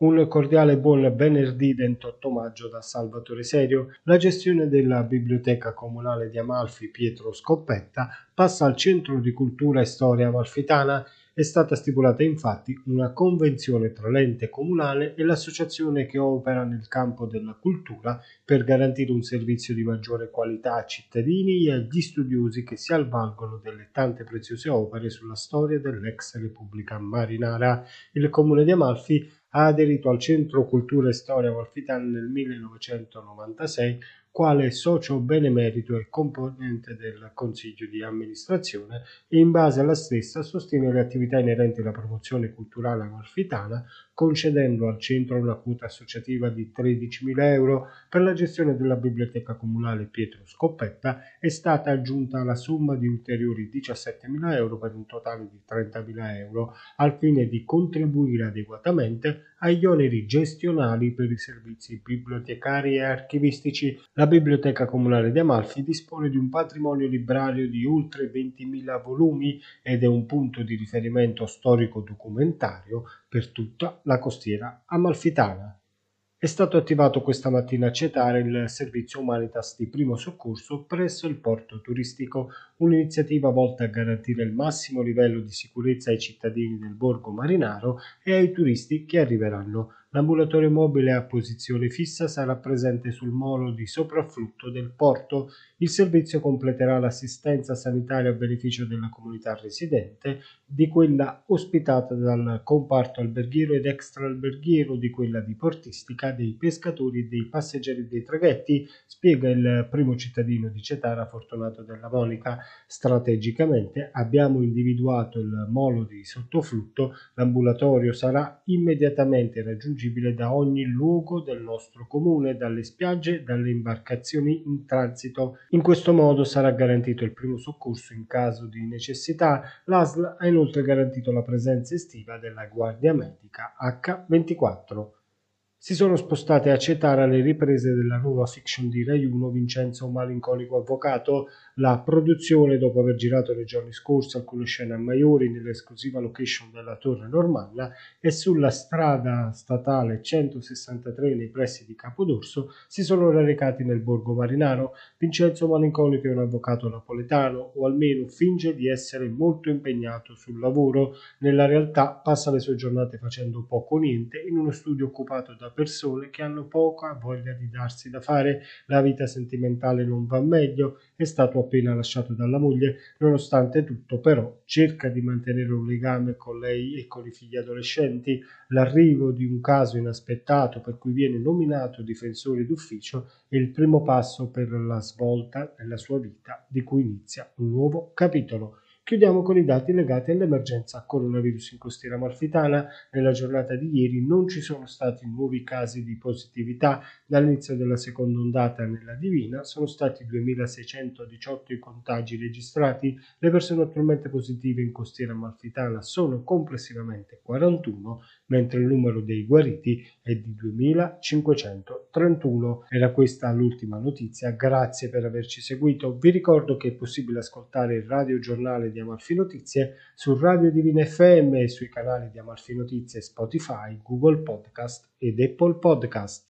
Un cordiale buon venerdì 28 maggio da Salvatore Serio. La gestione della Biblioteca Comunale di Amalfi Pietro Scoppetta passa al Centro di Cultura e Storia Amalfitana. È stata stipulata infatti una convenzione tra l'ente comunale e l'associazione che opera nel campo della cultura per garantire un servizio di maggiore qualità a cittadini e agli studiosi che si avvalgono delle tante preziose opere sulla storia dell'ex Repubblica Marinara. Il comune di Amalfi ha aderito al Centro Cultura e Storia Amalfitana nel 1996 quale socio benemerito e componente del Consiglio di amministrazione e in base alla stessa sostiene le attività inerenti alla promozione culturale amalfitana concedendo al centro una quota associativa di 13.000 euro per la gestione della biblioteca comunale Pietro Scoppetta è stata aggiunta la somma di ulteriori 17.000 euro per un totale di 30.000 euro al fine di contribuire adeguatamente agli oneri gestionali per i servizi bibliotecari e archivistici. La Biblioteca Comunale di Amalfi dispone di un patrimonio librario di oltre 20.000 volumi ed è un punto di riferimento storico-documentario per tutta la costiera amalfitana. È stato attivato questa mattina a Cetare il servizio Humanitas di primo soccorso presso il porto turistico, un'iniziativa volta a garantire il massimo livello di sicurezza ai cittadini del borgo marinaro e ai turisti che arriveranno. L'ambulatorio mobile a posizione fissa sarà presente sul molo di soprafflutto del porto. Il servizio completerà l'assistenza sanitaria a beneficio della comunità residente, di quella ospitata dal comparto alberghiero ed extraalberghiero, di quella diportistica, dei pescatori e dei passeggeri dei traghetti, spiega il primo cittadino di Cetara Fortunato della Monica. Strategicamente abbiamo individuato il molo di sottoflutto, l'ambulatorio sarà immediatamente raggiungibile raggiungibile da ogni luogo del nostro comune, dalle spiagge e dalle imbarcazioni in transito. In questo modo sarà garantito il primo soccorso in caso di necessità. L'ASL ha inoltre garantito la presenza estiva della Guardia Medica H24. Si sono spostate a Cetara le riprese della nuova fiction di Rai 1 Vincenzo Malinconico Avvocato. La produzione, dopo aver girato nei giorni scorsi alcune scene a Maiori nell'esclusiva location della Torre Normanna, è sulla strada statale 163 nei pressi di Capodorso, si sono recati nel borgo marinaro. Vincenzo Malinconico è un avvocato napoletano, o almeno finge di essere molto impegnato sul lavoro. Nella realtà passa le sue giornate facendo poco o niente in uno studio occupato da persone che hanno poca voglia di darsi da fare, la vita sentimentale non va meglio, è stato appena lasciato dalla moglie, nonostante tutto però cerca di mantenere un legame con lei e con i figli adolescenti, l'arrivo di un caso inaspettato per cui viene nominato difensore d'ufficio è il primo passo per la svolta nella sua vita di cui inizia un nuovo capitolo. Chiudiamo con i dati legati all'emergenza coronavirus in costiera amalfitana. Nella giornata di ieri non ci sono stati nuovi casi di positività. Dall'inizio della seconda ondata nella Divina sono stati 2618 i contagi registrati. Le persone attualmente positive in costiera amalfitana sono complessivamente 41, mentre il numero dei guariti è di 2531. Era questa l'ultima notizia. Grazie per averci seguito. Vi ricordo che è possibile ascoltare il radio giornale di di Amalfi Notizie su Radio Divina FM e sui canali di Amalfi Notizie Spotify, Google Podcast ed Apple Podcast.